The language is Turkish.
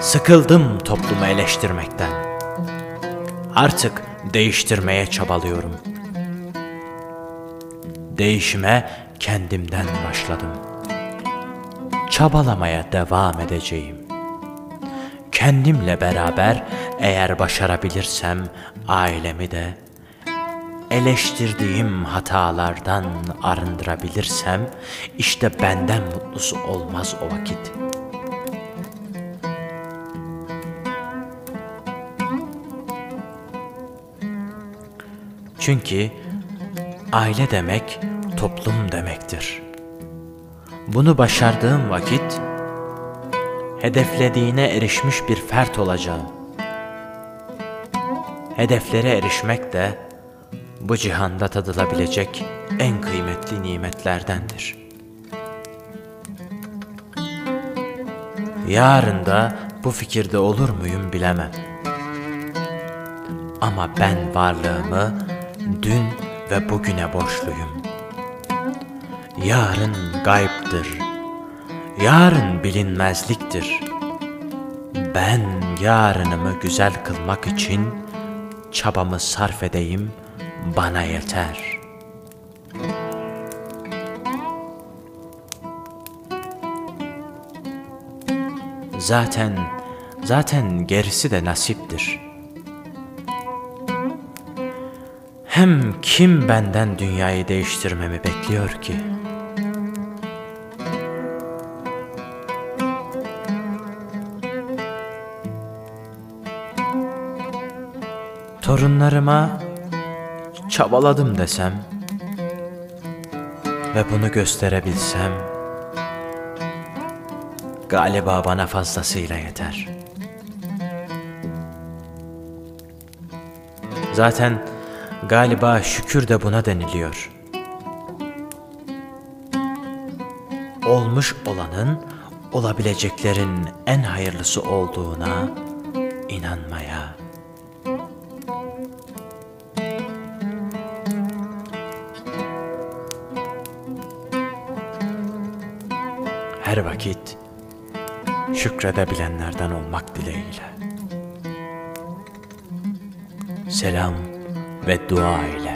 Sıkıldım toplumu eleştirmekten. Artık değiştirmeye çabalıyorum. Değişime kendimden başladım. Çabalamaya devam edeceğim. Kendimle beraber eğer başarabilirsem ailemi de eleştirdiğim hatalardan arındırabilirsem işte benden mutlusu olmaz o vakit. Çünkü aile demek toplum demektir. Bunu başardığım vakit hedeflediğine erişmiş bir fert olacağım. Hedeflere erişmek de bu cihanda tadılabilecek en kıymetli nimetlerdendir. Yarın da bu fikirde olur muyum bilemem. Ama ben varlığımı dün ve bugüne borçluyum. Yarın gayiptir. Yarın bilinmezliktir. Ben yarınımı güzel kılmak için çabamı sarf edeyim, bana yeter. Zaten, zaten gerisi de nasiptir. Hem kim benden dünyayı değiştirmemi bekliyor ki? Torunlarıma çabaladım desem ve bunu gösterebilsem galiba bana fazlasıyla yeter. Zaten galiba şükür de buna deniliyor. Olmuş olanın olabileceklerin en hayırlısı olduğuna inanmaya. her vakit şükredebilenlerden olmak dileğiyle. Selam ve dua ile.